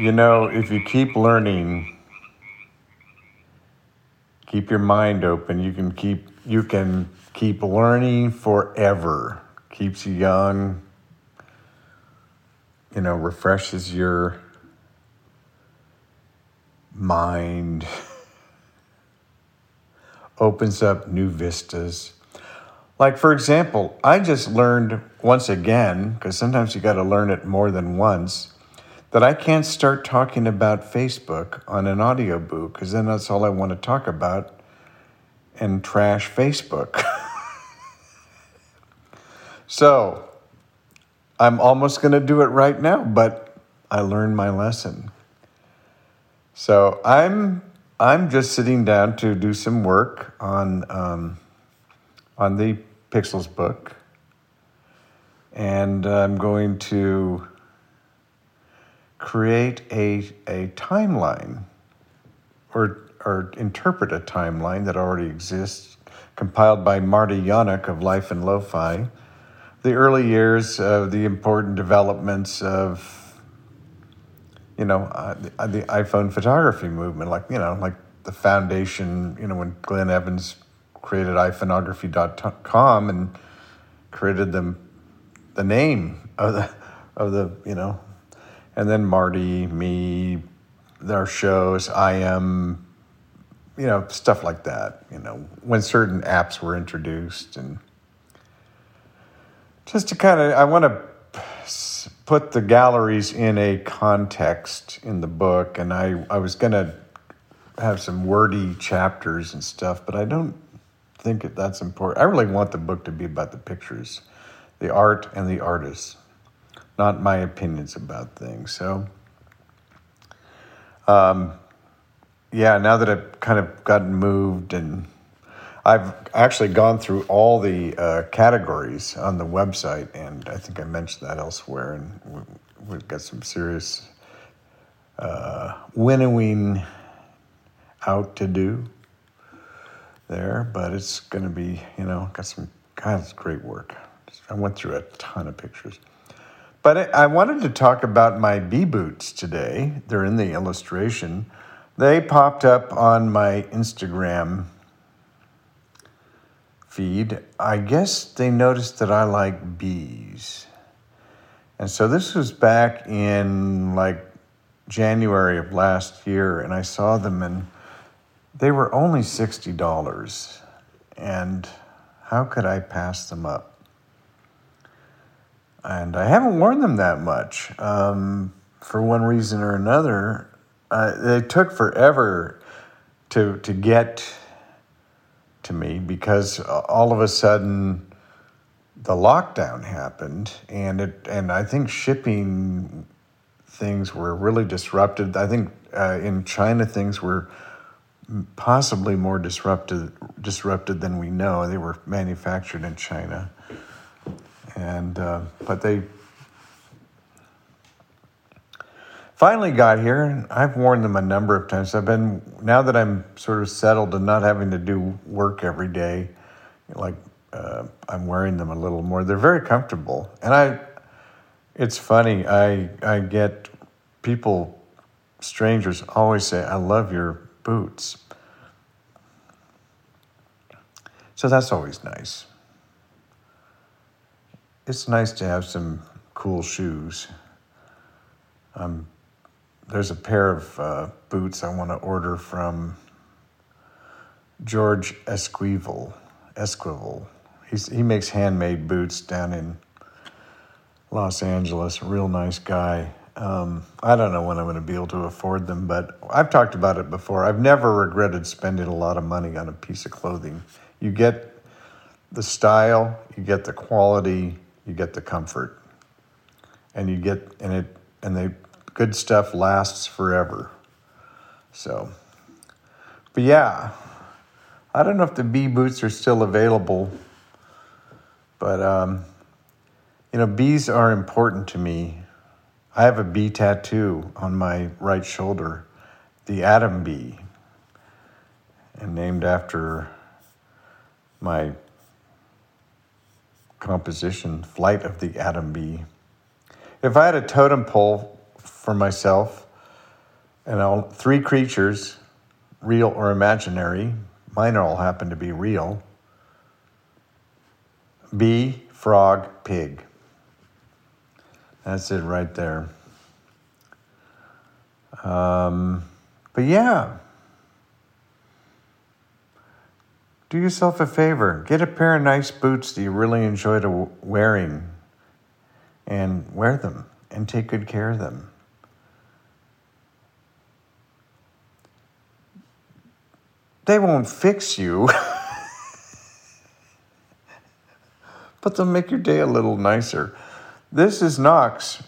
You know, if you keep learning, keep your mind open, you can keep you can keep learning forever. Keeps you young. You know, refreshes your mind. Opens up new vistas. Like, for example, I just learned once again, because sometimes you got to learn it more than once, that I can't start talking about Facebook on an audiobook, because then that's all I want to talk about and trash Facebook. so, I'm almost going to do it right now, but I learned my lesson. So, I'm I'm just sitting down to do some work on um, on the Pixels book. And I'm going to create a, a timeline or, or interpret a timeline that already exists, compiled by Marty Yawnick of Life in LoFi. The early years of the important developments of you know, uh, the, the iPhone photography movement, like, you know, like the foundation, you know, when Glyn Evans created iPhoneography.com and created the, the name of the, of the, you know, and then Marty, me, our shows, I am, you know, stuff like that, you know, when certain apps were introduced. And just to kind of, I want to put the galleries in a context in the book. And I, I was going to have some wordy chapters and stuff, but I don't think that's important. I really want the book to be about the pictures, the art, and the artists, not my opinions about things. So, um, yeah, now that I've kind of gotten moved and I've actually gone through all the uh, categories on the website, and I think I mentioned that elsewhere, and we've got some serious uh, winnowing out to do there, but it's going to be, you know, got some, God, it's great work. I went through a ton of pictures. But I wanted to talk about my bee boots today. They're in the illustration. They popped up on my Instagram feed. I guess they noticed that I like bees. And so this was back in like January of last year, and I saw them and they were only $60, and how could I pass them up? And I haven't worn them that much um, for one reason or another. Uh, they took forever to, to get to me because all of a sudden the lockdown happened and it and I think shipping things were really disrupted. I think uh, in China things were possibly more disrupted disrupted than we know. They were manufactured in China, and uh, but they finally got here. And I've worn them a number of times. I've been now that I'm sort of settled and not having to do work every day, like uh, I'm wearing them a little more. They're very comfortable, and I. It's funny. I I get people, strangers, always say, "I love your boots. So that's always nice. It's nice to have some cool shoes. Um, there's a pair of uh, boots I want to order from George Esquivel. Esquivel. He's, he makes handmade boots down in Los Angeles. Real nice guy. Um, I don't know when I'm going to be able to afford them, but I've talked about it before. I've never regretted spending a lot of money on a piece of clothing. You get the style, you get the quality, you get the comfort, and you get and it and the good stuff lasts forever. So, but yeah, I don't know if the bee boots are still available, but um, you know, bees are important to me I have a bee tattoo on my right shoulder, the atom bee, and named after my composition, Flight of the Atom Bee. If I had a totem pole for myself, And all three creatures, real or imaginary. Mine all happen to be real. Bee, frog, pig. That's it right there. Um, but yeah, do yourself a favor. Get a pair of nice boots that you really enjoy to wearing and wear them and take good care of them. They won't fix you, but they'll make your day a little nicer. This is Knox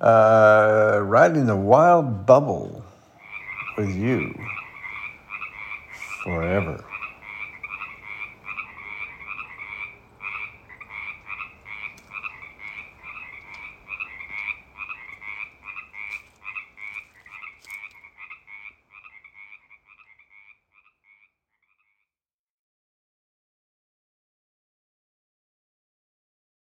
uh, riding the wild bubble with you forever.